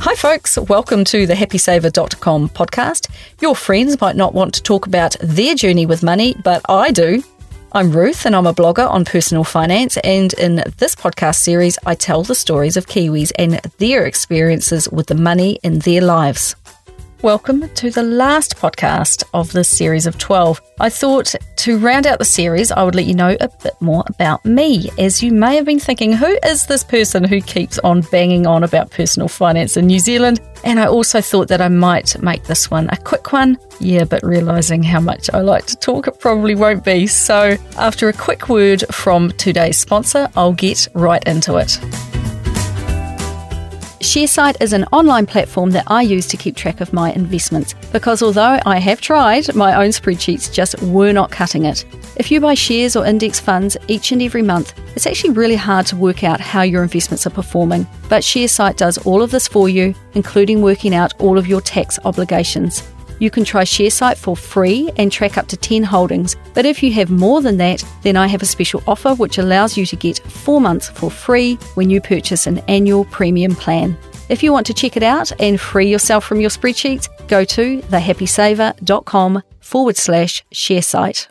Hi, folks. Welcome to the happysaver.com podcast. Your friends might not want to talk about their journey with money, but I do. I'm Ruth and I'm a blogger on personal finance. And in this podcast series, I tell the stories of Kiwis and their experiences with the money in their lives. Welcome to the last podcast of this series of 12. I thought to round out the series, I would let you know a bit more about me. As you may have been thinking, who is this person who keeps on banging on about personal finance in New Zealand? And I also thought that I might make this one a quick one. Yeah, but realizing how much I like to talk, it probably won't be. So, after a quick word from today's sponsor, I'll get right into it. Sharesight is an online platform that I use to keep track of my investments because although I have tried, my own spreadsheets just were not cutting it. If you buy shares or index funds each and every month, it's actually really hard to work out how your investments are performing. But Sharesight does all of this for you, including working out all of your tax obligations. You can try Sharesight for free and track up to 10 holdings. But if you have more than that, then I have a special offer which allows you to get four months for free when you purchase an annual premium plan. If you want to check it out and free yourself from your spreadsheets, go to thehappysaver.com forward slash Sharesight.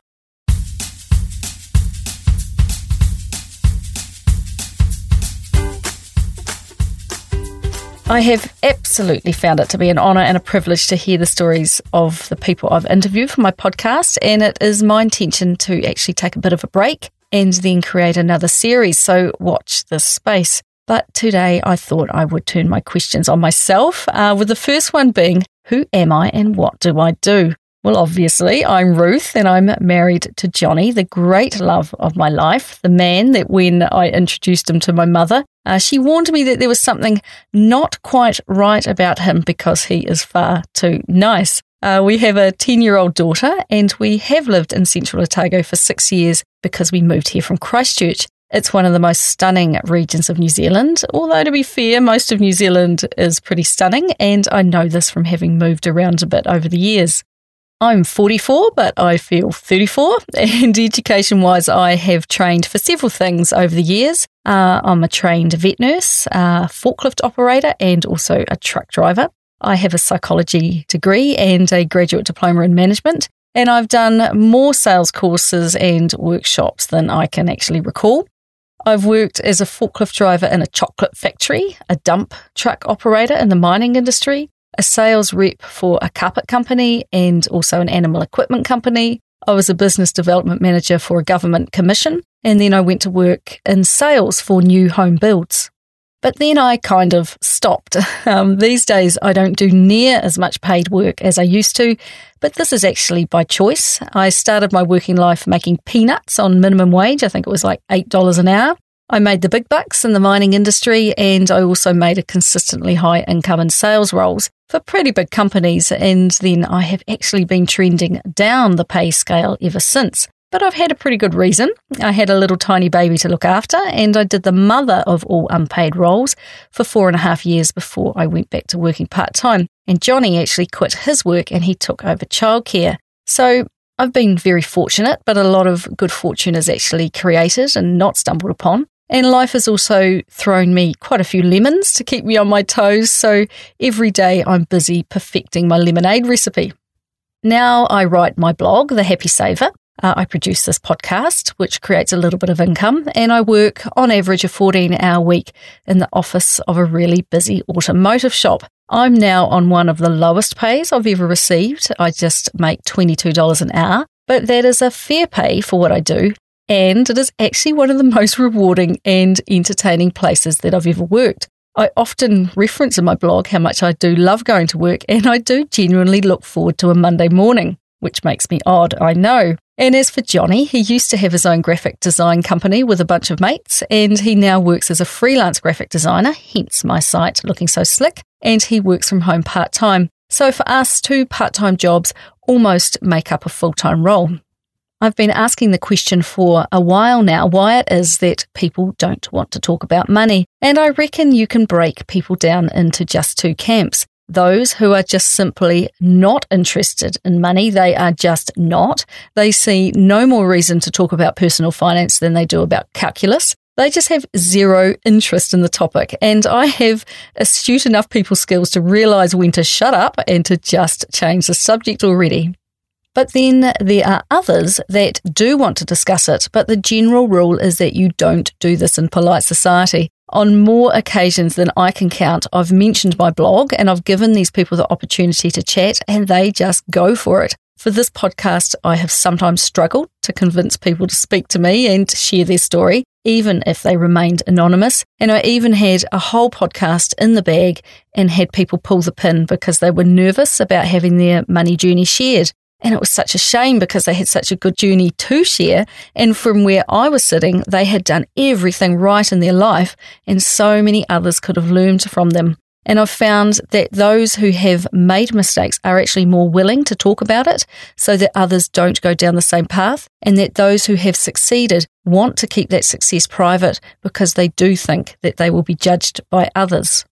I have absolutely found it to be an honour and a privilege to hear the stories of the people I've interviewed for my podcast, and it is my intention to actually take a bit of a break and then create another series. So watch this space. But today I thought I would turn my questions on myself, uh, with the first one being Who am I and what do I do? Well, obviously, I'm Ruth and I'm married to Johnny, the great love of my life, the man that when I introduced him to my mother, uh, she warned me that there was something not quite right about him because he is far too nice. Uh, we have a 10 year old daughter and we have lived in central Otago for six years because we moved here from Christchurch. It's one of the most stunning regions of New Zealand, although to be fair, most of New Zealand is pretty stunning, and I know this from having moved around a bit over the years. I'm 44, but I feel 34. And education wise, I have trained for several things over the years. Uh, I'm a trained vet nurse, a forklift operator, and also a truck driver. I have a psychology degree and a graduate diploma in management. And I've done more sales courses and workshops than I can actually recall. I've worked as a forklift driver in a chocolate factory, a dump truck operator in the mining industry, a sales rep for a carpet company and also an animal equipment company. I was a business development manager for a government commission, and then I went to work in sales for new home builds. But then I kind of stopped. Um, these days, I don't do near as much paid work as I used to, but this is actually by choice. I started my working life making peanuts on minimum wage. I think it was like $8 an hour. I made the big bucks in the mining industry and I also made a consistently high income in sales roles for pretty big companies. And then I have actually been trending down the pay scale ever since. But I've had a pretty good reason. I had a little tiny baby to look after, and I did the mother of all unpaid roles for four and a half years before I went back to working part time. And Johnny actually quit his work and he took over childcare. So I've been very fortunate, but a lot of good fortune is actually created and not stumbled upon. And life has also thrown me quite a few lemons to keep me on my toes. So every day I'm busy perfecting my lemonade recipe. Now I write my blog, The Happy Saver. Uh, I produce this podcast, which creates a little bit of income, and I work on average a 14 hour week in the office of a really busy automotive shop. I'm now on one of the lowest pays I've ever received. I just make $22 an hour, but that is a fair pay for what I do and it is actually one of the most rewarding and entertaining places that I've ever worked. I often reference in my blog how much I do love going to work, and I do genuinely look forward to a Monday morning, which makes me odd, I know. And as for Johnny, he used to have his own graphic design company with a bunch of mates, and he now works as a freelance graphic designer, hence my site looking so slick, and he works from home part time. So for us, two part time jobs almost make up a full time role. I've been asking the question for a while now why it is that people don't want to talk about money. And I reckon you can break people down into just two camps. Those who are just simply not interested in money, they are just not. They see no more reason to talk about personal finance than they do about calculus. They just have zero interest in the topic. And I have astute enough people skills to realize when to shut up and to just change the subject already. But then there are others that do want to discuss it, but the general rule is that you don't do this in polite society. On more occasions than I can count, I've mentioned my blog and I've given these people the opportunity to chat and they just go for it. For this podcast, I have sometimes struggled to convince people to speak to me and share their story, even if they remained anonymous. And I even had a whole podcast in the bag and had people pull the pin because they were nervous about having their money journey shared. And it was such a shame because they had such a good journey to share. And from where I was sitting, they had done everything right in their life, and so many others could have learned from them. And I've found that those who have made mistakes are actually more willing to talk about it so that others don't go down the same path, and that those who have succeeded want to keep that success private because they do think that they will be judged by others.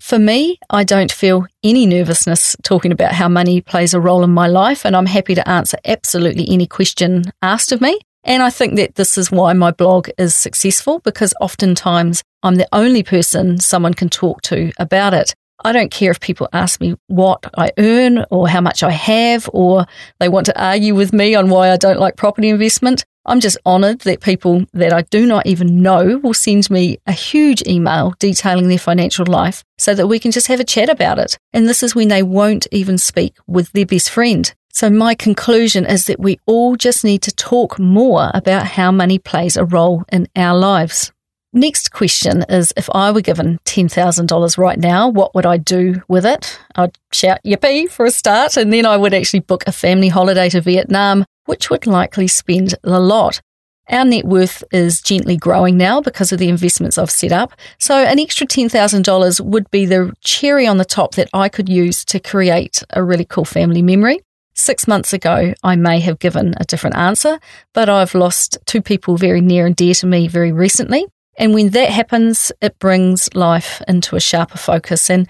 For me, I don't feel any nervousness talking about how money plays a role in my life, and I'm happy to answer absolutely any question asked of me. And I think that this is why my blog is successful because oftentimes I'm the only person someone can talk to about it. I don't care if people ask me what I earn or how much I have, or they want to argue with me on why I don't like property investment. I'm just honoured that people that I do not even know will send me a huge email detailing their financial life so that we can just have a chat about it. And this is when they won't even speak with their best friend. So, my conclusion is that we all just need to talk more about how money plays a role in our lives. Next question is if I were given $10,000 right now, what would I do with it? I'd shout yippee for a start, and then I would actually book a family holiday to Vietnam, which would likely spend a lot. Our net worth is gently growing now because of the investments I've set up. So, an extra $10,000 would be the cherry on the top that I could use to create a really cool family memory. Six months ago, I may have given a different answer, but I've lost two people very near and dear to me very recently. And when that happens, it brings life into a sharper focus. And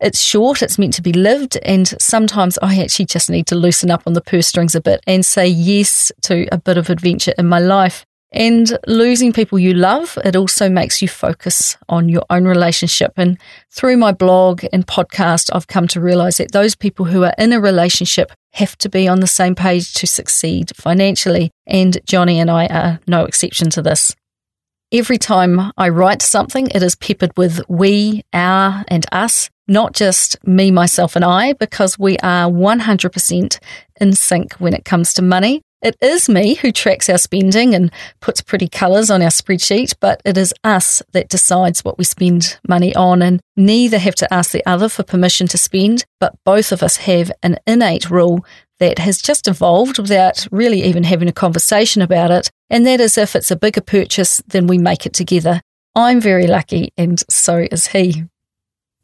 it's short, it's meant to be lived. And sometimes I actually just need to loosen up on the purse strings a bit and say yes to a bit of adventure in my life. And losing people you love, it also makes you focus on your own relationship. And through my blog and podcast, I've come to realize that those people who are in a relationship have to be on the same page to succeed financially. And Johnny and I are no exception to this. Every time I write something, it is peppered with we, our, and us, not just me, myself, and I, because we are 100% in sync when it comes to money. It is me who tracks our spending and puts pretty colours on our spreadsheet, but it is us that decides what we spend money on, and neither have to ask the other for permission to spend, but both of us have an innate rule that has just evolved without really even having a conversation about it. And that is if it's a bigger purchase, then we make it together. I'm very lucky, and so is he.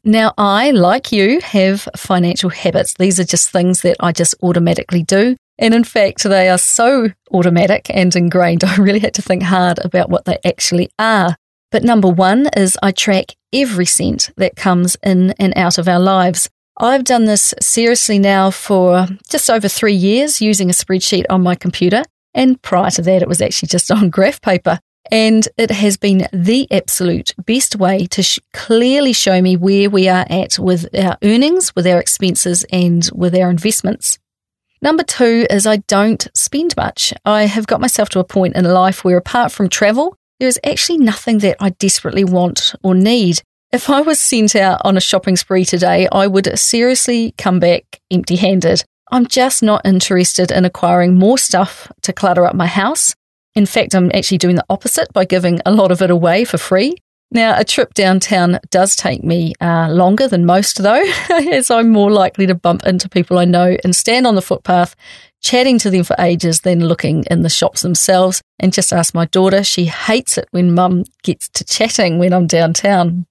Now, I, like you, have financial habits. These are just things that I just automatically do. And in fact, they are so automatic and ingrained, I really had to think hard about what they actually are. But number one is I track every cent that comes in and out of our lives. I've done this seriously now for just over three years using a spreadsheet on my computer. And prior to that, it was actually just on graph paper. And it has been the absolute best way to sh- clearly show me where we are at with our earnings, with our expenses, and with our investments. Number two is I don't spend much. I have got myself to a point in life where, apart from travel, there is actually nothing that I desperately want or need. If I was sent out on a shopping spree today, I would seriously come back empty handed. I'm just not interested in acquiring more stuff to clutter up my house. In fact, I'm actually doing the opposite by giving a lot of it away for free. Now, a trip downtown does take me uh, longer than most, though, as I'm more likely to bump into people I know and stand on the footpath chatting to them for ages than looking in the shops themselves. And just ask my daughter, she hates it when mum gets to chatting when I'm downtown.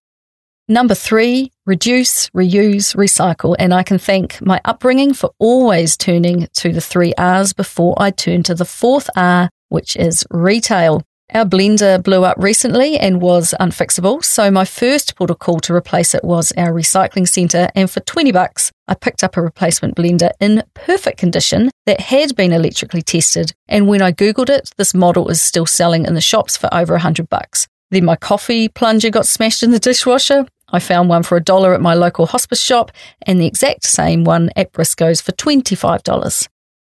Number three, reduce, reuse, recycle. And I can thank my upbringing for always turning to the three R's before I turn to the fourth R, which is retail. Our blender blew up recently and was unfixable, so my first port of call to replace it was our recycling centre, and for 20 bucks, I picked up a replacement blender in perfect condition that had been electrically tested, and when I googled it, this model is still selling in the shops for over 100 bucks. Then my coffee plunger got smashed in the dishwasher. I found one for a dollar at my local hospice shop, and the exact same one at Briscoe's for $25.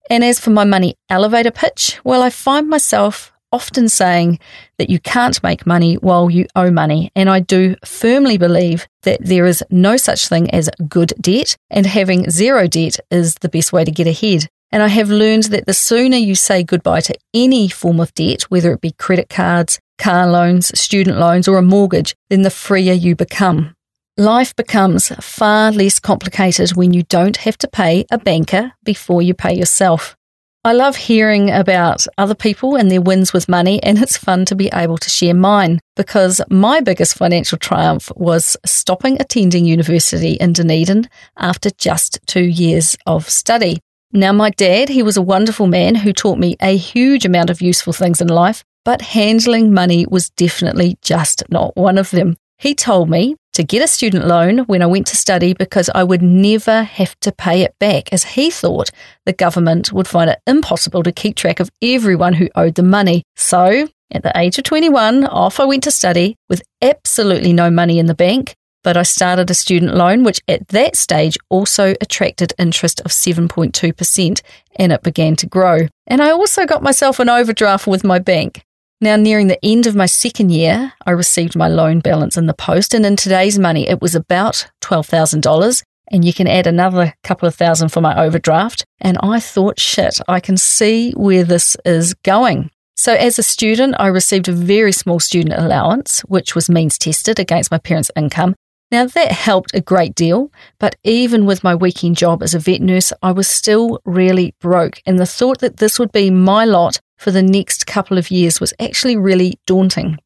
And as for my money elevator pitch, well, I find myself often saying that you can't make money while you owe money. And I do firmly believe that there is no such thing as good debt, and having zero debt is the best way to get ahead. And I have learned that the sooner you say goodbye to any form of debt, whether it be credit cards, car loans, student loans, or a mortgage, then the freer you become. Life becomes far less complicated when you don't have to pay a banker before you pay yourself. I love hearing about other people and their wins with money, and it's fun to be able to share mine because my biggest financial triumph was stopping attending university in Dunedin after just two years of study. Now, my dad, he was a wonderful man who taught me a huge amount of useful things in life, but handling money was definitely just not one of them. He told me to get a student loan when I went to study because I would never have to pay it back, as he thought the government would find it impossible to keep track of everyone who owed them money. So, at the age of 21, off I went to study with absolutely no money in the bank. But I started a student loan, which at that stage also attracted interest of 7.2%, and it began to grow. And I also got myself an overdraft with my bank. Now, nearing the end of my second year, I received my loan balance in the post, and in today's money, it was about $12,000. And you can add another couple of thousand for my overdraft. And I thought, shit, I can see where this is going. So, as a student, I received a very small student allowance, which was means tested against my parents' income. Now, that helped a great deal, but even with my weekend job as a vet nurse, I was still really broke. And the thought that this would be my lot for the next couple of years was actually really daunting.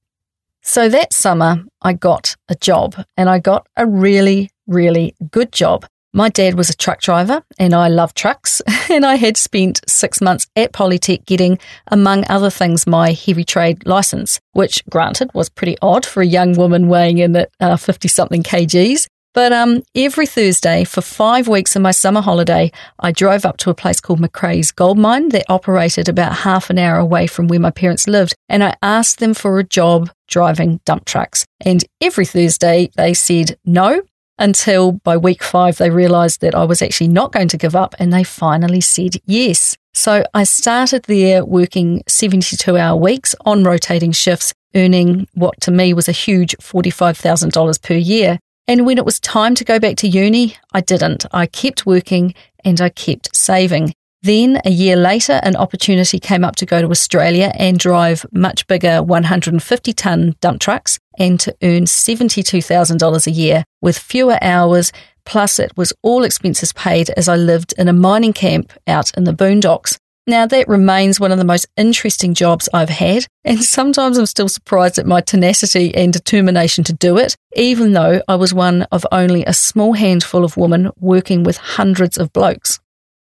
So that summer, I got a job and I got a really, really good job. My dad was a truck driver and I love trucks. And I had spent six months at Polytech getting, among other things, my heavy trade license, which granted was pretty odd for a young woman weighing in at 50 uh, something kgs. But um, every Thursday for five weeks in my summer holiday, I drove up to a place called Macraes Gold Mine that operated about half an hour away from where my parents lived. And I asked them for a job driving dump trucks. And every Thursday they said no until by week five they realized that I was actually not going to give up and they finally said yes. So I started there working 72 hour weeks on rotating shifts, earning what to me was a huge $45,000 per year. And when it was time to go back to uni, I didn't. I kept working and I kept saving. Then, a year later, an opportunity came up to go to Australia and drive much bigger 150 tonne dump trucks and to earn $72,000 a year with fewer hours. Plus, it was all expenses paid as I lived in a mining camp out in the boondocks. Now, that remains one of the most interesting jobs I've had, and sometimes I'm still surprised at my tenacity and determination to do it, even though I was one of only a small handful of women working with hundreds of blokes.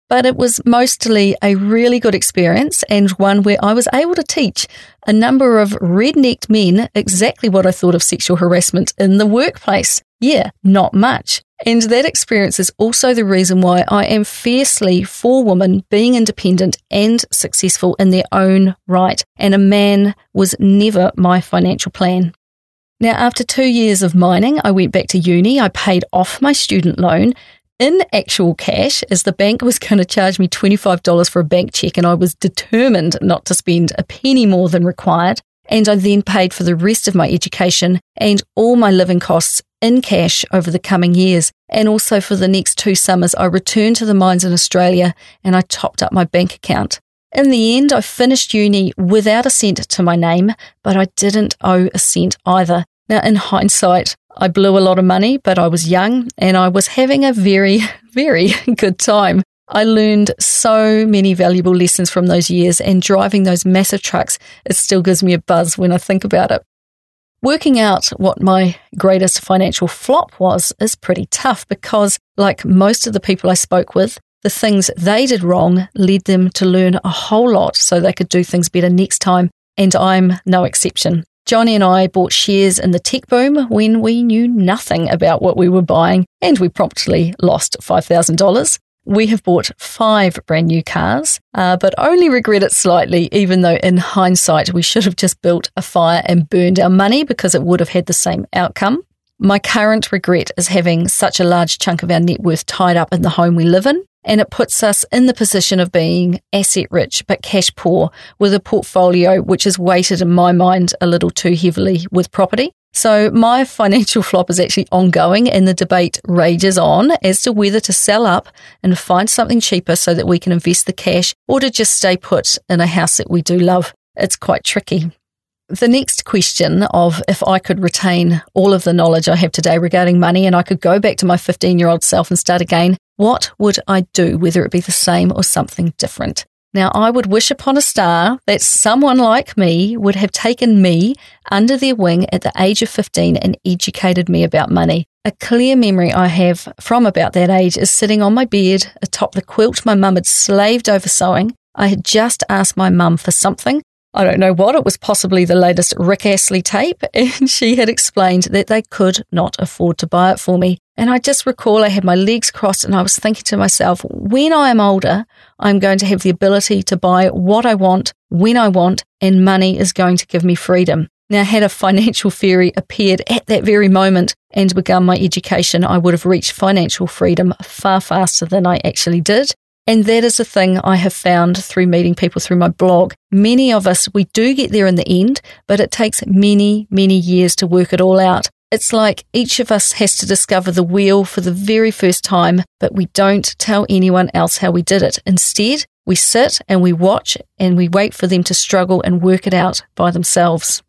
But it was mostly a really good experience and one where I was able to teach a number of rednecked men exactly what I thought of sexual harassment in the workplace. Yeah, not much. And that experience is also the reason why I am fiercely for women being independent and successful in their own right. And a man was never my financial plan. Now, after two years of mining, I went back to uni. I paid off my student loan in actual cash as the bank was going to charge me $25 for a bank check and I was determined not to spend a penny more than required. And I then paid for the rest of my education and all my living costs in cash over the coming years. And also for the next two summers, I returned to the mines in Australia and I topped up my bank account. In the end, I finished uni without a cent to my name, but I didn't owe a cent either. Now, in hindsight, I blew a lot of money, but I was young and I was having a very, very good time. I learned so many valuable lessons from those years, and driving those massive trucks, it still gives me a buzz when I think about it. Working out what my greatest financial flop was is pretty tough because, like most of the people I spoke with, the things they did wrong led them to learn a whole lot so they could do things better next time, and I'm no exception. Johnny and I bought shares in the tech boom when we knew nothing about what we were buying, and we promptly lost $5,000. We have bought five brand new cars, uh, but only regret it slightly, even though in hindsight we should have just built a fire and burned our money because it would have had the same outcome. My current regret is having such a large chunk of our net worth tied up in the home we live in, and it puts us in the position of being asset rich but cash poor with a portfolio which is weighted in my mind a little too heavily with property. So my financial flop is actually ongoing and the debate rages on as to whether to sell up and find something cheaper so that we can invest the cash or to just stay put in a house that we do love. It's quite tricky. The next question of if I could retain all of the knowledge I have today regarding money and I could go back to my 15 year old self and start again, what would I do, whether it be the same or something different? Now, I would wish upon a star that someone like me would have taken me under their wing at the age of 15 and educated me about money. A clear memory I have from about that age is sitting on my bed atop the quilt my mum had slaved over sewing. I had just asked my mum for something. I don't know what, it was possibly the latest Rick Astley tape, and she had explained that they could not afford to buy it for me. And I just recall I had my legs crossed and I was thinking to myself, when I am older, I'm going to have the ability to buy what I want, when I want, and money is going to give me freedom. Now, had a financial fairy appeared at that very moment and begun my education, I would have reached financial freedom far faster than I actually did. And that is a thing I have found through meeting people through my blog. Many of us, we do get there in the end, but it takes many, many years to work it all out. It's like each of us has to discover the wheel for the very first time, but we don't tell anyone else how we did it. Instead, we sit and we watch and we wait for them to struggle and work it out by themselves.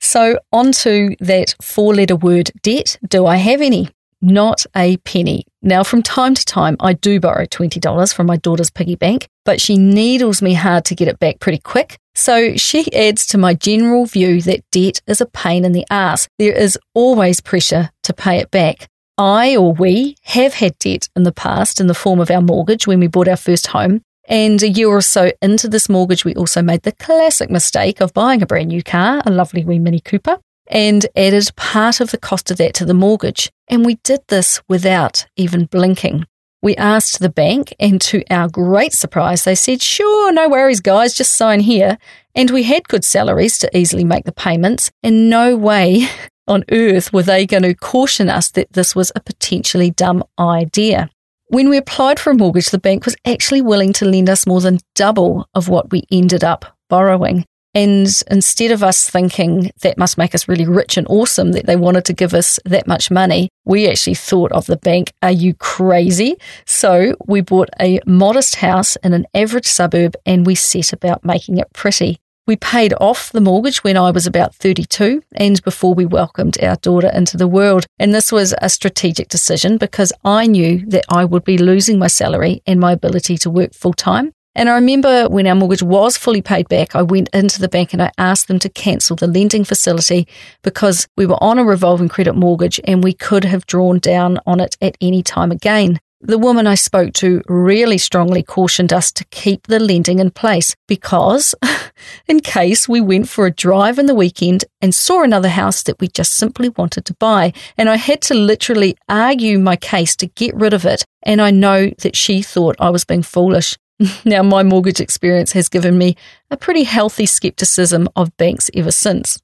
So, on to that four letter word debt. Do I have any? Not a penny. Now, from time to time, I do borrow $20 from my daughter's piggy bank, but she needles me hard to get it back pretty quick. So she adds to my general view that debt is a pain in the ass. There is always pressure to pay it back. I or we have had debt in the past in the form of our mortgage when we bought our first home. And a year or so into this mortgage, we also made the classic mistake of buying a brand new car, a lovely wee Mini Cooper and added part of the cost of that to the mortgage. And we did this without even blinking. We asked the bank, and to our great surprise, they said, Sure, no worries, guys, just sign here. And we had good salaries to easily make the payments, and no way on earth were they going to caution us that this was a potentially dumb idea. When we applied for a mortgage, the bank was actually willing to lend us more than double of what we ended up borrowing. And instead of us thinking that must make us really rich and awesome that they wanted to give us that much money, we actually thought of the bank, are you crazy? So we bought a modest house in an average suburb and we set about making it pretty. We paid off the mortgage when I was about 32 and before we welcomed our daughter into the world. And this was a strategic decision because I knew that I would be losing my salary and my ability to work full time. And I remember when our mortgage was fully paid back, I went into the bank and I asked them to cancel the lending facility because we were on a revolving credit mortgage and we could have drawn down on it at any time again. The woman I spoke to really strongly cautioned us to keep the lending in place because, in case we went for a drive in the weekend and saw another house that we just simply wanted to buy, and I had to literally argue my case to get rid of it, and I know that she thought I was being foolish. Now, my mortgage experience has given me a pretty healthy skepticism of banks ever since.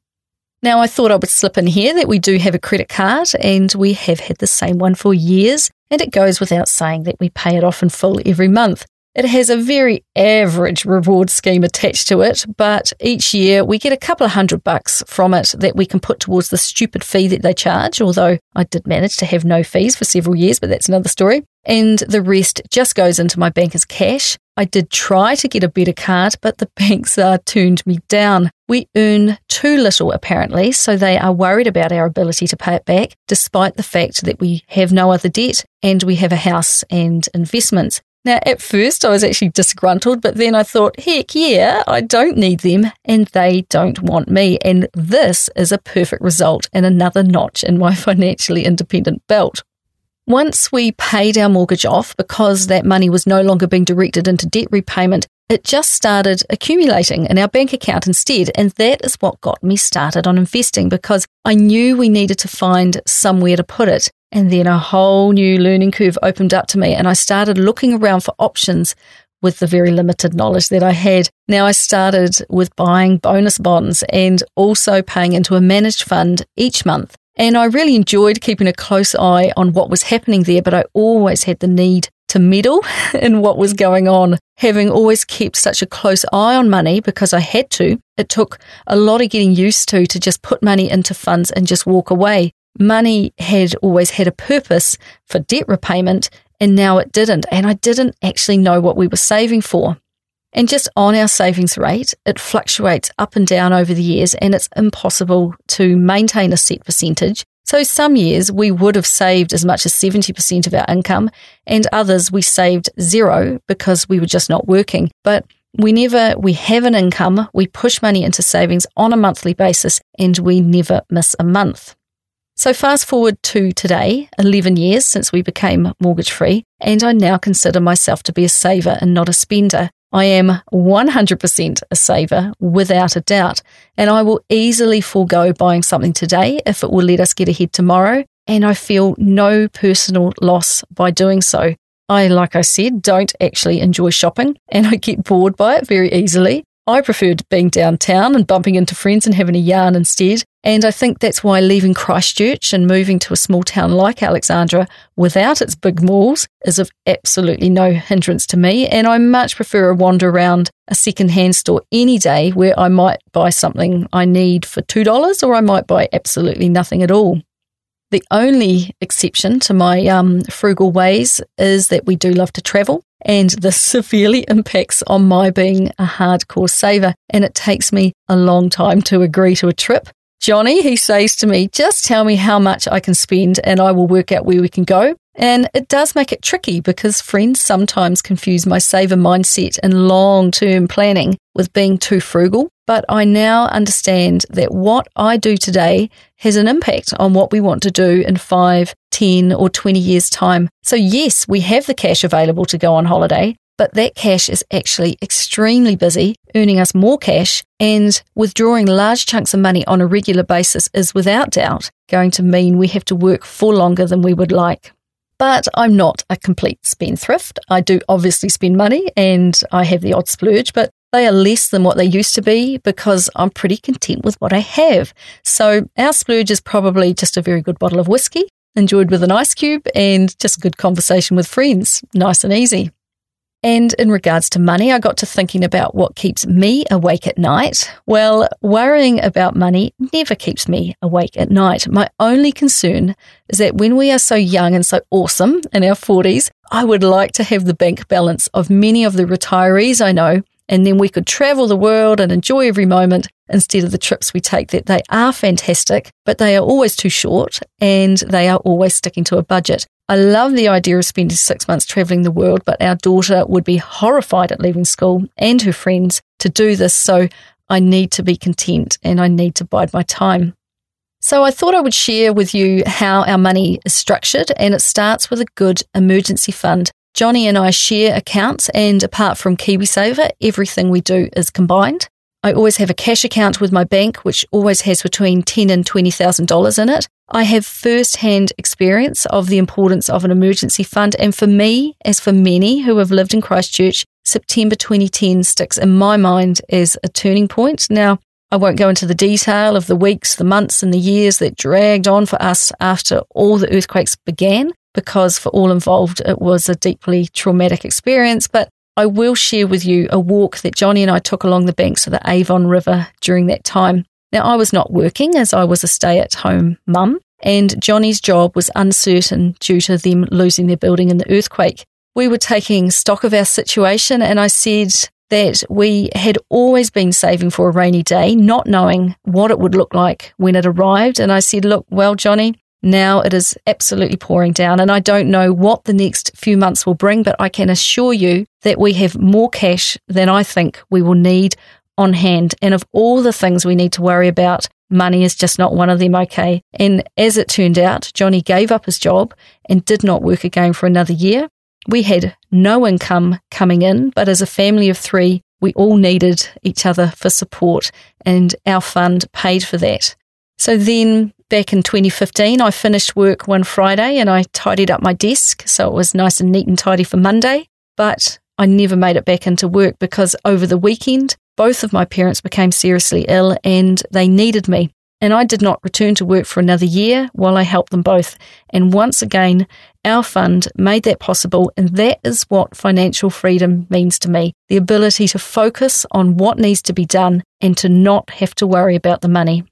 Now, I thought I would slip in here that we do have a credit card and we have had the same one for years, and it goes without saying that we pay it off in full every month. It has a very average reward scheme attached to it, but each year we get a couple of hundred bucks from it that we can put towards the stupid fee that they charge, although I did manage to have no fees for several years, but that's another story. And the rest just goes into my banker's cash. I did try to get a better card, but the banks uh, turned me down. We earn too little, apparently, so they are worried about our ability to pay it back, despite the fact that we have no other debt and we have a house and investments. Now, at first, I was actually disgruntled, but then I thought, heck yeah, I don't need them and they don't want me. And this is a perfect result and another notch in my financially independent belt. Once we paid our mortgage off because that money was no longer being directed into debt repayment, it just started accumulating in our bank account instead. And that is what got me started on investing because I knew we needed to find somewhere to put it. And then a whole new learning curve opened up to me, and I started looking around for options with the very limited knowledge that I had. Now, I started with buying bonus bonds and also paying into a managed fund each month. And I really enjoyed keeping a close eye on what was happening there, but I always had the need to meddle in what was going on. Having always kept such a close eye on money because I had to, it took a lot of getting used to to just put money into funds and just walk away. Money had always had a purpose for debt repayment and now it didn't. And I didn't actually know what we were saving for. And just on our savings rate, it fluctuates up and down over the years, and it's impossible to maintain a set percentage. So, some years we would have saved as much as 70% of our income, and others we saved zero because we were just not working. But whenever we have an income, we push money into savings on a monthly basis, and we never miss a month. So, fast forward to today, 11 years since we became mortgage free, and I now consider myself to be a saver and not a spender. I am 100% a saver without a doubt, and I will easily forego buying something today if it will let us get ahead tomorrow, and I feel no personal loss by doing so. I, like I said, don't actually enjoy shopping and I get bored by it very easily. I preferred being downtown and bumping into friends and having a yarn instead. And I think that's why leaving Christchurch and moving to a small town like Alexandra without its big malls is of absolutely no hindrance to me. And I much prefer a wander around a second-hand store any day where I might buy something I need for $2 or I might buy absolutely nothing at all. The only exception to my um, frugal ways is that we do love to travel, and this severely impacts on my being a hardcore saver. And it takes me a long time to agree to a trip. Johnny, he says to me, just tell me how much I can spend and I will work out where we can go. And it does make it tricky because friends sometimes confuse my saver mindset and long term planning with being too frugal. But I now understand that what I do today has an impact on what we want to do in five, 10, or 20 years' time. So, yes, we have the cash available to go on holiday, but that cash is actually extremely busy, earning us more cash, and withdrawing large chunks of money on a regular basis is without doubt going to mean we have to work for longer than we would like. But I'm not a complete spendthrift. I do obviously spend money and I have the odd splurge, but they are less than what they used to be because I'm pretty content with what I have. So our splurge is probably just a very good bottle of whiskey, enjoyed with an ice cube and just a good conversation with friends. Nice and easy. And in regards to money, I got to thinking about what keeps me awake at night. Well, worrying about money never keeps me awake at night. My only concern is that when we are so young and so awesome in our 40s, I would like to have the bank balance of many of the retirees I know, and then we could travel the world and enjoy every moment instead of the trips we take that they are fantastic, but they are always too short and they are always sticking to a budget. I love the idea of spending six months traveling the world, but our daughter would be horrified at leaving school and her friends to do this. So I need to be content and I need to bide my time. So I thought I would share with you how our money is structured and it starts with a good emergency fund. Johnny and I share accounts and apart from KiwiSaver, everything we do is combined. I always have a cash account with my bank, which always has between ten and twenty thousand dollars in it. I have first-hand experience of the importance of an emergency fund, and for me, as for many who have lived in Christchurch, September 2010 sticks in my mind as a turning point. Now, I won't go into the detail of the weeks, the months, and the years that dragged on for us after all the earthquakes began, because for all involved, it was a deeply traumatic experience. But I will share with you a walk that Johnny and I took along the banks of the Avon River during that time. Now, I was not working as I was a stay at home mum, and Johnny's job was uncertain due to them losing their building in the earthquake. We were taking stock of our situation, and I said that we had always been saving for a rainy day, not knowing what it would look like when it arrived. And I said, Look, well, Johnny, now it is absolutely pouring down, and I don't know what the next few months will bring, but I can assure you that we have more cash than I think we will need on hand. And of all the things we need to worry about, money is just not one of them, okay? And as it turned out, Johnny gave up his job and did not work again for another year. We had no income coming in, but as a family of three, we all needed each other for support, and our fund paid for that. So then back in 2015, I finished work one Friday and I tidied up my desk so it was nice and neat and tidy for Monday. But I never made it back into work because over the weekend, both of my parents became seriously ill and they needed me. And I did not return to work for another year while I helped them both. And once again, our fund made that possible. And that is what financial freedom means to me the ability to focus on what needs to be done and to not have to worry about the money.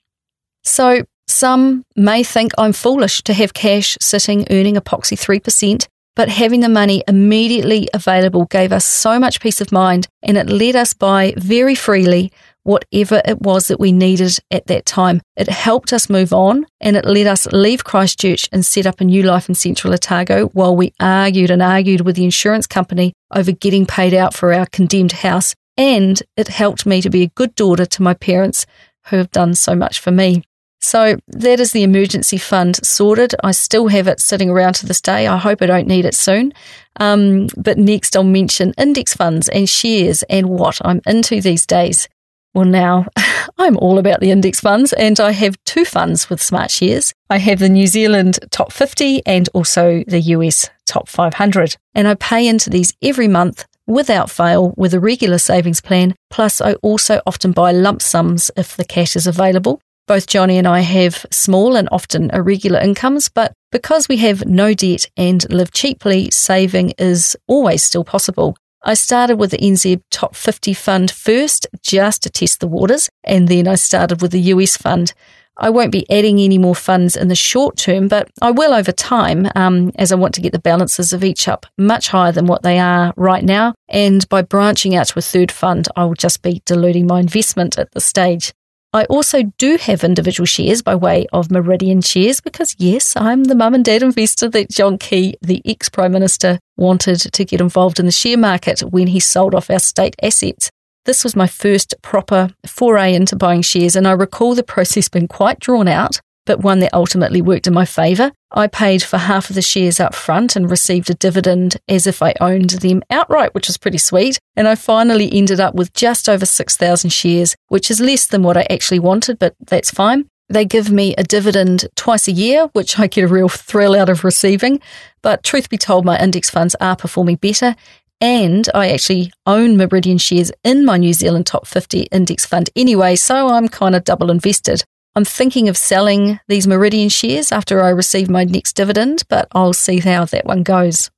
So, some may think I'm foolish to have cash sitting earning epoxy 3%, but having the money immediately available gave us so much peace of mind and it let us buy very freely whatever it was that we needed at that time. It helped us move on and it let us leave Christchurch and set up a new life in Central Otago while we argued and argued with the insurance company over getting paid out for our condemned house. And it helped me to be a good daughter to my parents who have done so much for me. So that is the emergency fund sorted. I still have it sitting around to this day. I hope I don't need it soon. Um, but next, I'll mention index funds and shares and what I'm into these days. Well, now I'm all about the index funds, and I have two funds with smart shares. I have the New Zealand top 50 and also the US top 500. And I pay into these every month without fail with a regular savings plan. Plus, I also often buy lump sums if the cash is available. Both Johnny and I have small and often irregular incomes, but because we have no debt and live cheaply, saving is always still possible. I started with the NZ Top 50 fund first, just to test the waters, and then I started with the US fund. I won't be adding any more funds in the short term, but I will over time, um, as I want to get the balances of each up much higher than what they are right now. And by branching out to a third fund, I will just be diluting my investment at this stage. I also do have individual shares by way of Meridian shares because, yes, I'm the mum and dad investor that John Key, the ex Prime Minister, wanted to get involved in the share market when he sold off our state assets. This was my first proper foray into buying shares, and I recall the process being quite drawn out but one that ultimately worked in my favour. I paid for half of the shares up front and received a dividend as if I owned them outright, which was pretty sweet. And I finally ended up with just over 6,000 shares, which is less than what I actually wanted, but that's fine. They give me a dividend twice a year, which I get a real thrill out of receiving. But truth be told, my index funds are performing better. And I actually own Meridian shares in my New Zealand Top 50 index fund anyway, so I'm kind of double invested. I'm thinking of selling these Meridian shares after I receive my next dividend, but I'll see how that one goes.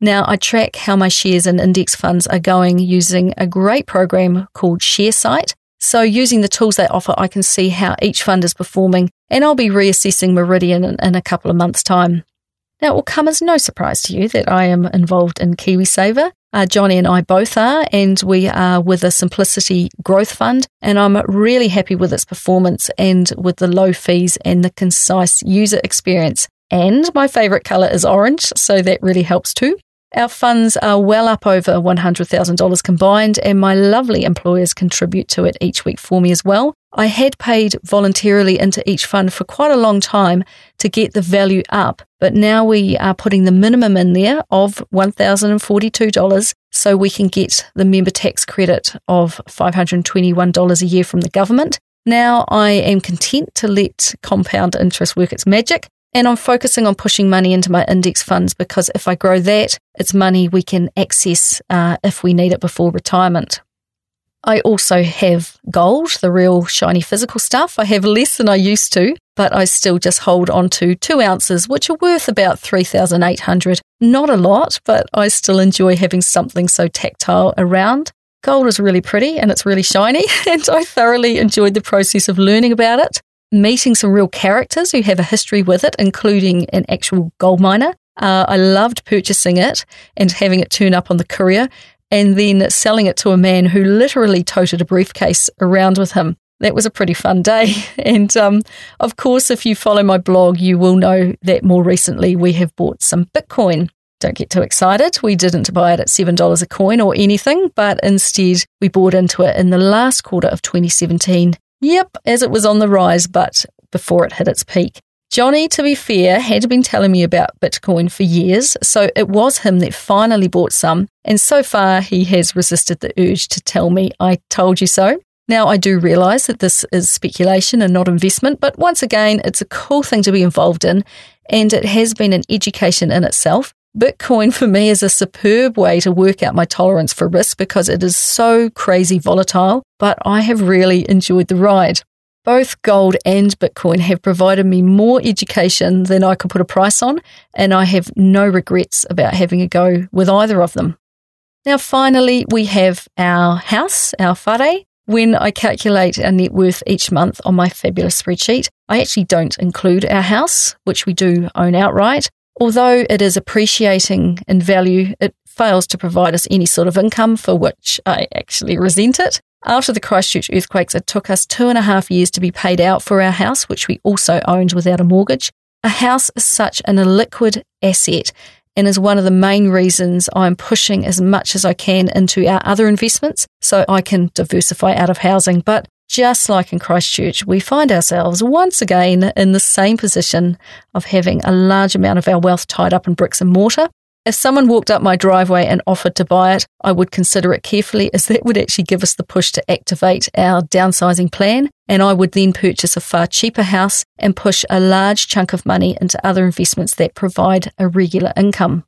Now, I track how my shares and index funds are going using a great program called ShareSight. So, using the tools they offer, I can see how each fund is performing, and I'll be reassessing Meridian in, in a couple of months' time. Now, it will come as no surprise to you that I am involved in KiwiSaver. Uh, Johnny and I both are, and we are with a Simplicity Growth Fund. And I'm really happy with its performance and with the low fees and the concise user experience. And my favourite colour is orange, so that really helps too. Our funds are well up over $100,000 combined, and my lovely employers contribute to it each week for me as well. I had paid voluntarily into each fund for quite a long time to get the value up, but now we are putting the minimum in there of $1,042 so we can get the member tax credit of $521 a year from the government. Now I am content to let compound interest work its magic and I'm focusing on pushing money into my index funds because if I grow that, it's money we can access uh, if we need it before retirement. I also have gold, the real shiny physical stuff. I have less than I used to, but I still just hold on to two ounces, which are worth about 3,800. Not a lot, but I still enjoy having something so tactile around. Gold is really pretty and it's really shiny, and I thoroughly enjoyed the process of learning about it, meeting some real characters who have a history with it, including an actual gold miner. Uh, I loved purchasing it and having it turn up on the courier and then selling it to a man who literally toted a briefcase around with him. That was a pretty fun day. And um, of course, if you follow my blog, you will know that more recently we have bought some Bitcoin. Don't get too excited. We didn't buy it at $7 a coin or anything, but instead we bought into it in the last quarter of 2017. Yep, as it was on the rise, but before it hit its peak. Johnny, to be fair, had been telling me about Bitcoin for years, so it was him that finally bought some, and so far he has resisted the urge to tell me I told you so. Now, I do realise that this is speculation and not investment, but once again, it's a cool thing to be involved in, and it has been an education in itself. Bitcoin for me is a superb way to work out my tolerance for risk because it is so crazy volatile, but I have really enjoyed the ride. Both gold and Bitcoin have provided me more education than I could put a price on, and I have no regrets about having a go with either of them. Now, finally, we have our house, our whare. When I calculate our net worth each month on my fabulous spreadsheet, I actually don't include our house, which we do own outright. Although it is appreciating in value, it fails to provide us any sort of income for which I actually resent it. After the Christchurch earthquakes, it took us two and a half years to be paid out for our house, which we also owned without a mortgage. A house is such an illiquid asset and is one of the main reasons I'm pushing as much as I can into our other investments so I can diversify out of housing. But just like in Christchurch, we find ourselves once again in the same position of having a large amount of our wealth tied up in bricks and mortar. If someone walked up my driveway and offered to buy it, I would consider it carefully as that would actually give us the push to activate our downsizing plan. And I would then purchase a far cheaper house and push a large chunk of money into other investments that provide a regular income.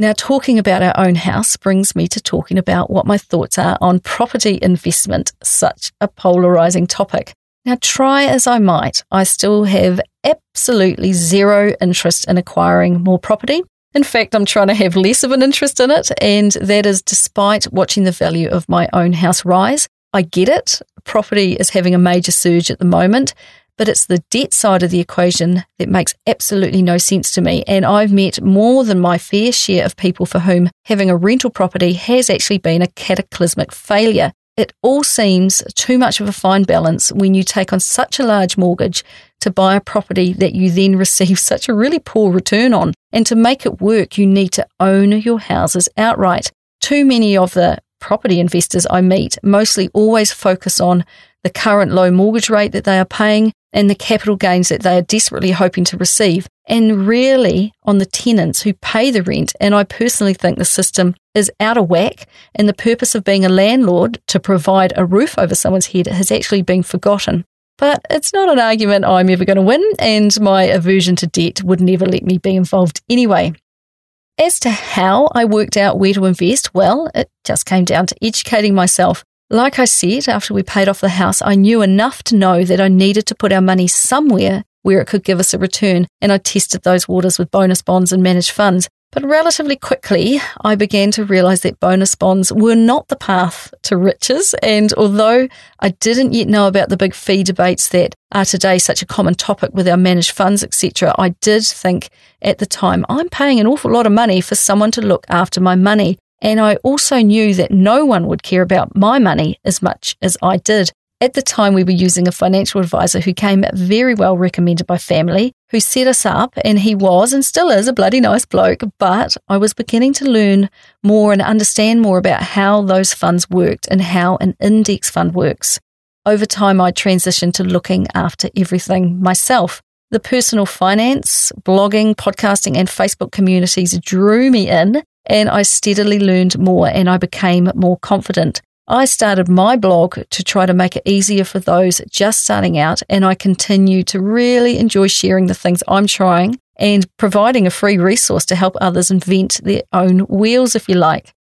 Now, talking about our own house brings me to talking about what my thoughts are on property investment, such a polarizing topic. Now, try as I might, I still have absolutely zero interest in acquiring more property. In fact, I'm trying to have less of an interest in it, and that is despite watching the value of my own house rise. I get it. Property is having a major surge at the moment, but it's the debt side of the equation that makes absolutely no sense to me. And I've met more than my fair share of people for whom having a rental property has actually been a cataclysmic failure. It all seems too much of a fine balance when you take on such a large mortgage to buy a property that you then receive such a really poor return on. And to make it work, you need to own your houses outright. Too many of the property investors I meet mostly always focus on the current low mortgage rate that they are paying and the capital gains that they are desperately hoping to receive, and really on the tenants who pay the rent. And I personally think the system is out of whack, and the purpose of being a landlord to provide a roof over someone's head has actually been forgotten. But it's not an argument I'm ever going to win, and my aversion to debt would never let me be involved anyway. As to how I worked out where to invest, well, it just came down to educating myself like I said, after we paid off the house, I knew enough to know that I needed to put our money somewhere where it could give us a return, and I tested those waters with bonus bonds and managed funds. But relatively quickly, I began to realize that bonus bonds were not the path to riches. And although I didn't yet know about the big fee debates that are today such a common topic with our managed funds, etc., I did think at the time, I'm paying an awful lot of money for someone to look after my money. And I also knew that no one would care about my money as much as I did. At the time, we were using a financial advisor who came very well recommended by family, who set us up, and he was and still is a bloody nice bloke. But I was beginning to learn more and understand more about how those funds worked and how an index fund works. Over time, I transitioned to looking after everything myself. The personal finance, blogging, podcasting, and Facebook communities drew me in, and I steadily learned more and I became more confident. I started my blog to try to make it easier for those just starting out, and I continue to really enjoy sharing the things I'm trying and providing a free resource to help others invent their own wheels, if you like.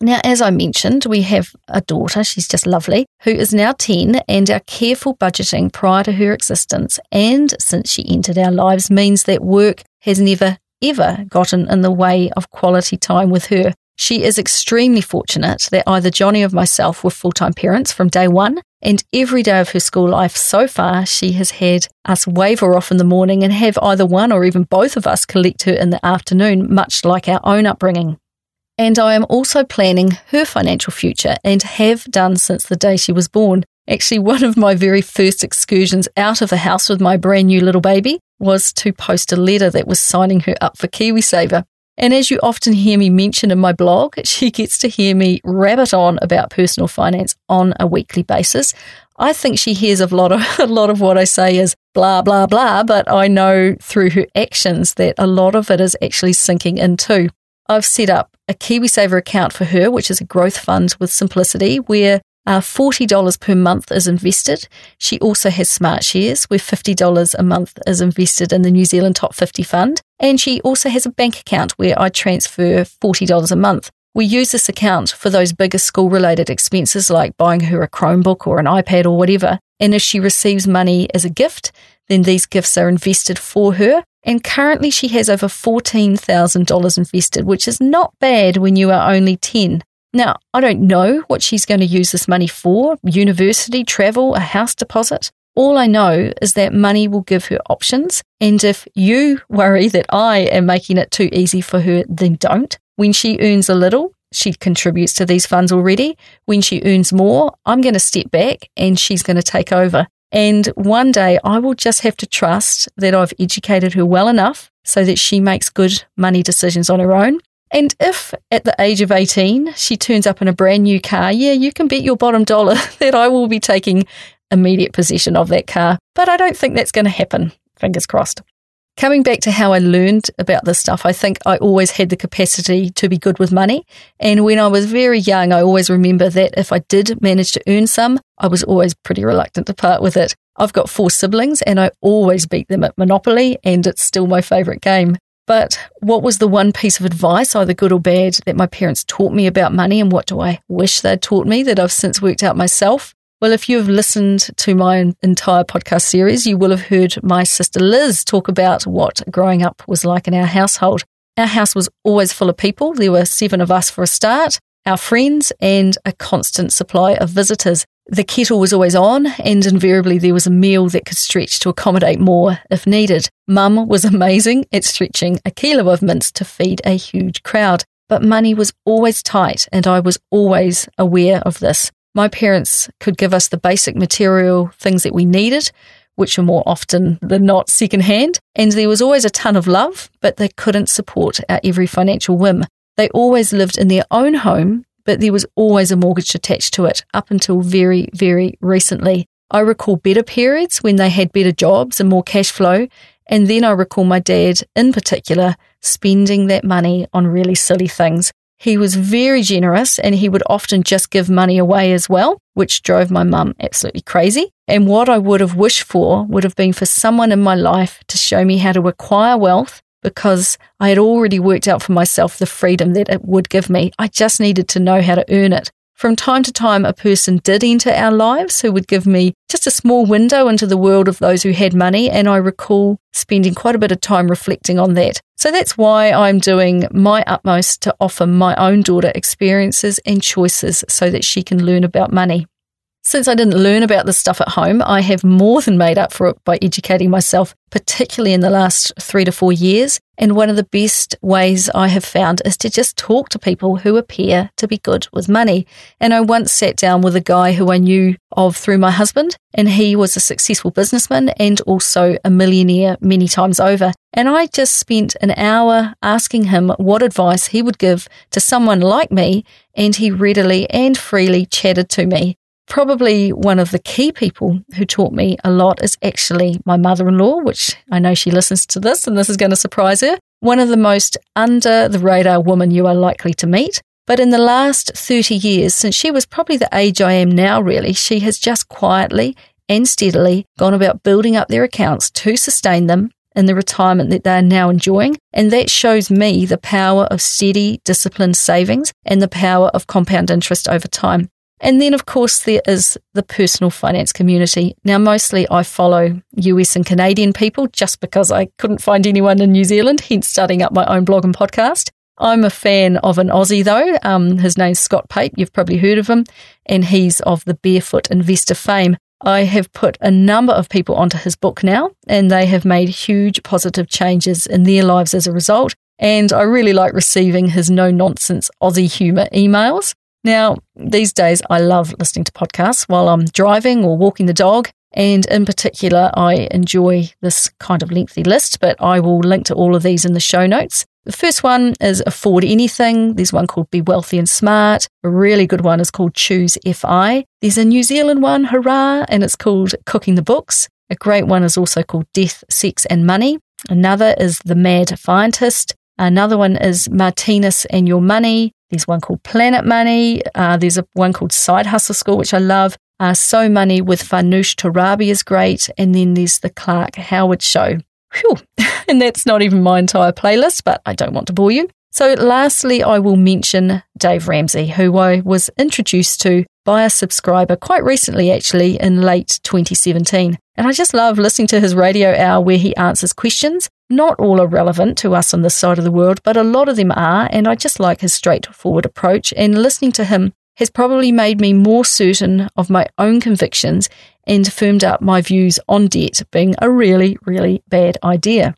Now, as I mentioned, we have a daughter, she's just lovely, who is now 10, and our careful budgeting prior to her existence and since she entered our lives means that work has never ever gotten in the way of quality time with her. She is extremely fortunate that either Johnny or myself were full time parents from day one, and every day of her school life so far, she has had us wave her off in the morning and have either one or even both of us collect her in the afternoon, much like our own upbringing. And I am also planning her financial future and have done since the day she was born. Actually, one of my very first excursions out of the house with my brand new little baby was to post a letter that was signing her up for KiwiSaver. And as you often hear me mention in my blog, she gets to hear me rabbit on about personal finance on a weekly basis. I think she hears a lot of a lot of what I say is blah blah blah, but I know through her actions that a lot of it is actually sinking in too. I've set up a KiwiSaver account for her, which is a growth fund with simplicity, where Uh, $40 per month is invested. She also has Smartshares where $50 a month is invested in the New Zealand Top 50 Fund. And she also has a bank account where I transfer $40 a month. We use this account for those bigger school related expenses like buying her a Chromebook or an iPad or whatever. And if she receives money as a gift, then these gifts are invested for her. And currently she has over $14,000 invested, which is not bad when you are only 10. Now, I don't know what she's going to use this money for university, travel, a house deposit. All I know is that money will give her options. And if you worry that I am making it too easy for her, then don't. When she earns a little, she contributes to these funds already. When she earns more, I'm going to step back and she's going to take over. And one day I will just have to trust that I've educated her well enough so that she makes good money decisions on her own. And if at the age of 18 she turns up in a brand new car, yeah, you can bet your bottom dollar that I will be taking immediate possession of that car. But I don't think that's going to happen. Fingers crossed. Coming back to how I learned about this stuff, I think I always had the capacity to be good with money. And when I was very young, I always remember that if I did manage to earn some, I was always pretty reluctant to part with it. I've got four siblings and I always beat them at Monopoly, and it's still my favourite game. But what was the one piece of advice, either good or bad, that my parents taught me about money, and what do I wish they'd taught me that I've since worked out myself? Well, if you've listened to my entire podcast series, you will have heard my sister Liz talk about what growing up was like in our household. Our house was always full of people. There were seven of us for a start, our friends, and a constant supply of visitors. The kettle was always on, and invariably there was a meal that could stretch to accommodate more if needed. Mum was amazing at stretching a kilo of mince to feed a huge crowd, but money was always tight, and I was always aware of this. My parents could give us the basic material things that we needed, which were more often than not secondhand, and there was always a ton of love, but they couldn't support our every financial whim. They always lived in their own home, but there was always a mortgage attached to it up until very, very recently. I recall better periods when they had better jobs and more cash flow, and then I recall my dad, in particular, spending that money on really silly things. He was very generous and he would often just give money away as well, which drove my mum absolutely crazy. And what I would have wished for would have been for someone in my life to show me how to acquire wealth because I had already worked out for myself the freedom that it would give me. I just needed to know how to earn it. From time to time, a person did enter our lives who would give me just a small window into the world of those who had money, and I recall spending quite a bit of time reflecting on that. So that's why I'm doing my utmost to offer my own daughter experiences and choices so that she can learn about money. Since I didn't learn about this stuff at home, I have more than made up for it by educating myself, particularly in the last three to four years. And one of the best ways I have found is to just talk to people who appear to be good with money. And I once sat down with a guy who I knew of through my husband, and he was a successful businessman and also a millionaire many times over. And I just spent an hour asking him what advice he would give to someone like me, and he readily and freely chatted to me. Probably one of the key people who taught me a lot is actually my mother in law, which I know she listens to this and this is going to surprise her. One of the most under the radar women you are likely to meet. But in the last 30 years, since she was probably the age I am now, really, she has just quietly and steadily gone about building up their accounts to sustain them in the retirement that they are now enjoying. And that shows me the power of steady, disciplined savings and the power of compound interest over time. And then, of course, there is the personal finance community. Now, mostly I follow US and Canadian people just because I couldn't find anyone in New Zealand, hence starting up my own blog and podcast. I'm a fan of an Aussie, though. Um, his name's Scott Pape. You've probably heard of him, and he's of the Barefoot Investor fame. I have put a number of people onto his book now, and they have made huge positive changes in their lives as a result. And I really like receiving his no nonsense Aussie humour emails. Now, these days, I love listening to podcasts while I'm driving or walking the dog. And in particular, I enjoy this kind of lengthy list, but I will link to all of these in the show notes. The first one is Afford Anything. There's one called Be Wealthy and Smart. A really good one is called Choose FI. There's a New Zealand one, Hurrah, and it's called Cooking the Books. A great one is also called Death, Sex and Money. Another is The Mad Fientist. Another one is Martinis and Your Money. There's one called Planet Money. Uh, there's a one called Side Hustle School, which I love. Uh, so Money with Farnoosh Torabi is great. And then there's the Clark Howard Show. Whew. and that's not even my entire playlist, but I don't want to bore you. So, lastly, I will mention Dave Ramsey, who I was introduced to by a subscriber quite recently, actually, in late 2017. And I just love listening to his radio hour where he answers questions. Not all are relevant to us on this side of the world, but a lot of them are. And I just like his straightforward approach. And listening to him has probably made me more certain of my own convictions and firmed up my views on debt being a really, really bad idea.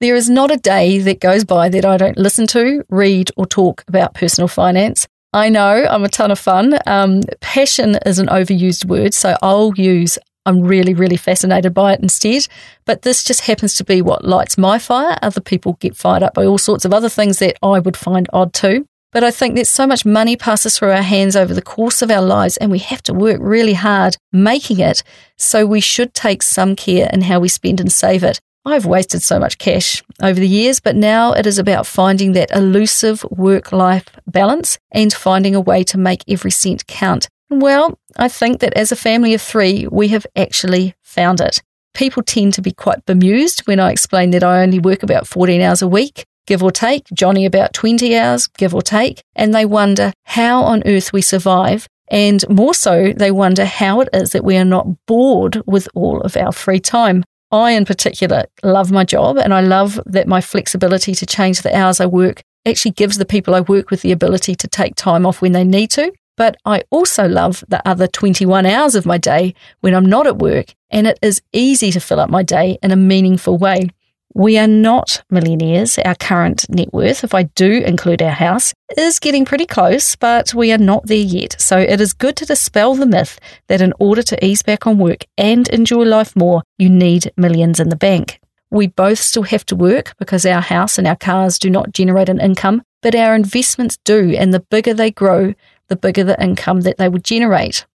There is not a day that goes by that I don't listen to, read, or talk about personal finance. I know I'm a ton of fun. Um, passion is an overused word, so I'll use I'm really, really fascinated by it instead. But this just happens to be what lights my fire. Other people get fired up by all sorts of other things that I would find odd too. But I think that so much money passes through our hands over the course of our lives, and we have to work really hard making it. So we should take some care in how we spend and save it. I've wasted so much cash over the years, but now it is about finding that elusive work life balance and finding a way to make every cent count. Well, I think that as a family of three, we have actually found it. People tend to be quite bemused when I explain that I only work about 14 hours a week, give or take, Johnny about 20 hours, give or take, and they wonder how on earth we survive. And more so, they wonder how it is that we are not bored with all of our free time. I, in particular, love my job and I love that my flexibility to change the hours I work actually gives the people I work with the ability to take time off when they need to. But I also love the other 21 hours of my day when I'm not at work, and it is easy to fill up my day in a meaningful way. We are not millionaires. Our current net worth, if I do include our house, is getting pretty close, but we are not there yet. So it is good to dispel the myth that in order to ease back on work and enjoy life more, you need millions in the bank. We both still have to work because our house and our cars do not generate an income, but our investments do, and the bigger they grow, the bigger the income that they would generate.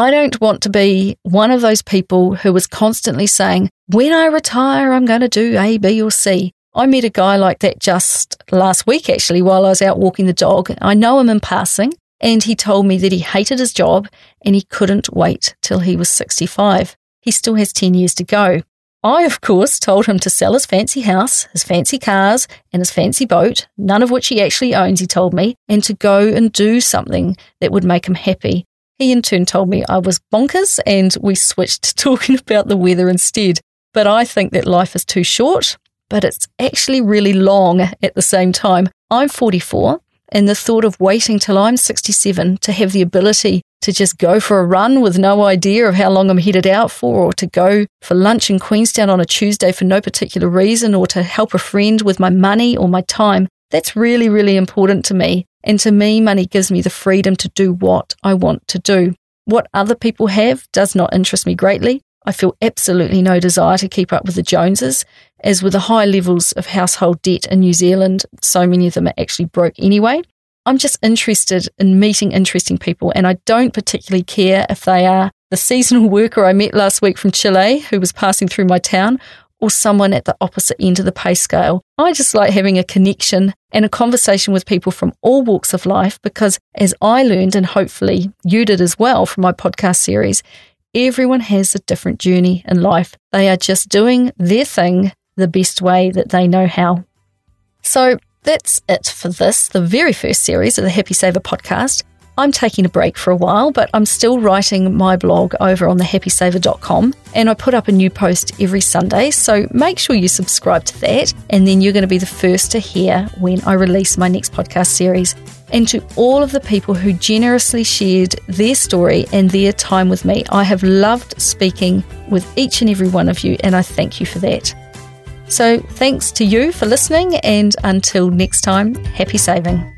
I don't want to be one of those people who was constantly saying, when I retire, I'm going to do A, B, or C. I met a guy like that just last week, actually, while I was out walking the dog. I know him in passing, and he told me that he hated his job and he couldn't wait till he was 65. He still has 10 years to go. I, of course, told him to sell his fancy house, his fancy cars, and his fancy boat, none of which he actually owns, he told me, and to go and do something that would make him happy. He in turn told me I was bonkers, and we switched to talking about the weather instead. But I think that life is too short, but it's actually really long at the same time. I'm 44, and the thought of waiting till I'm 67 to have the ability to just go for a run with no idea of how long I'm headed out for, or to go for lunch in Queenstown on a Tuesday for no particular reason, or to help a friend with my money or my time. That's really, really important to me. And to me, money gives me the freedom to do what I want to do. What other people have does not interest me greatly. I feel absolutely no desire to keep up with the Joneses, as with the high levels of household debt in New Zealand, so many of them are actually broke anyway. I'm just interested in meeting interesting people, and I don't particularly care if they are the seasonal worker I met last week from Chile who was passing through my town or someone at the opposite end of the pay scale. I just like having a connection and a conversation with people from all walks of life because, as I learned, and hopefully you did as well from my podcast series, everyone has a different journey in life. They are just doing their thing the best way that they know how. So, that's it for this, the very first series of the Happy Saver podcast. I'm taking a break for a while, but I'm still writing my blog over on thehappysaver.com and I put up a new post every Sunday. So make sure you subscribe to that, and then you're going to be the first to hear when I release my next podcast series. And to all of the people who generously shared their story and their time with me, I have loved speaking with each and every one of you, and I thank you for that. So, thanks to you for listening, and until next time, happy saving.